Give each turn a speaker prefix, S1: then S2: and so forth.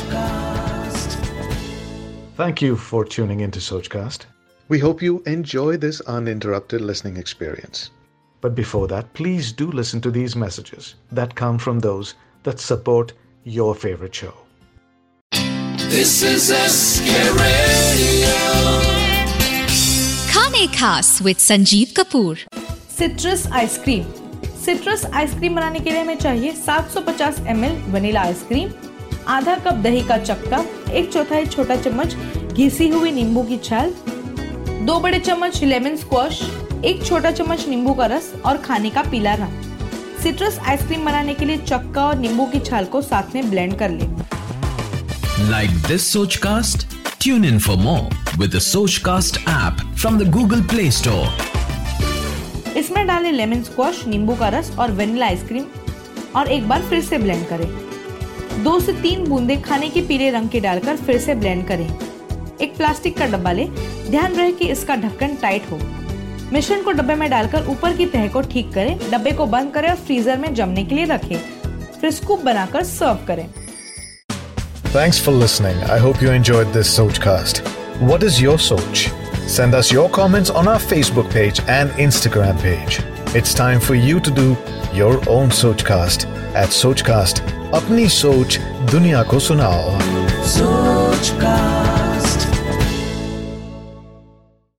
S1: Sochcast.
S2: Thank you for tuning into Sochcast.
S3: We hope you enjoy this uninterrupted listening experience.
S2: But before that, please do listen to these messages that come from those that support your favorite show.
S1: This is SK Radio.
S4: खाने खास with Sanjeev Kapoor
S5: citrus ice cream citrus ice cream बनाने के लिए हमें चाहिए 750 ml vanilla ice cream आधा cup दही का चक्का एक चौथाई छोटा चम्मच घिसी हुई नींबू की छाल दो बड़े चम्मच लेमन स्क्वाश एक छोटा चम्मच नींबू का रस और खाने का पीला रंग। सिट्रस आइसक्रीम बनाने के लिए चक्का और नींबू की छाल को साथ में ब्लेंड कर लें।
S6: This Sochcast Tune in for more with Sochcast app from the Google Play Store
S5: इसमें डालें लेमन स्क्वाश नींबू का रस और वेनिला आइसक्रीम और एक बार फिर से ब्लेंड करें। दो से तीन बूंदे खाने के पीले रंग के डालकर फिर से ब्लेंड करें एक प्लास्टिक का डब्बा लें ध्यान रहे कि इसका ढक्कन टाइट हो मिश्रण को डब्बे में डालकर ऊपर की तह को ठीक करें डब्बे को बंद करें और फ्रीजर में जमने के लिए रखें फिर स्कूप बनाकर सर्व करें
S7: Thanks for listening. I hope you enjoyed this Sochcast. What is your Soch? Send us your comments on our Facebook page and Instagram page. It's time for you to do your own Sochcast at अपनी सोच दुनिया को सुनाओ। सोच
S1: का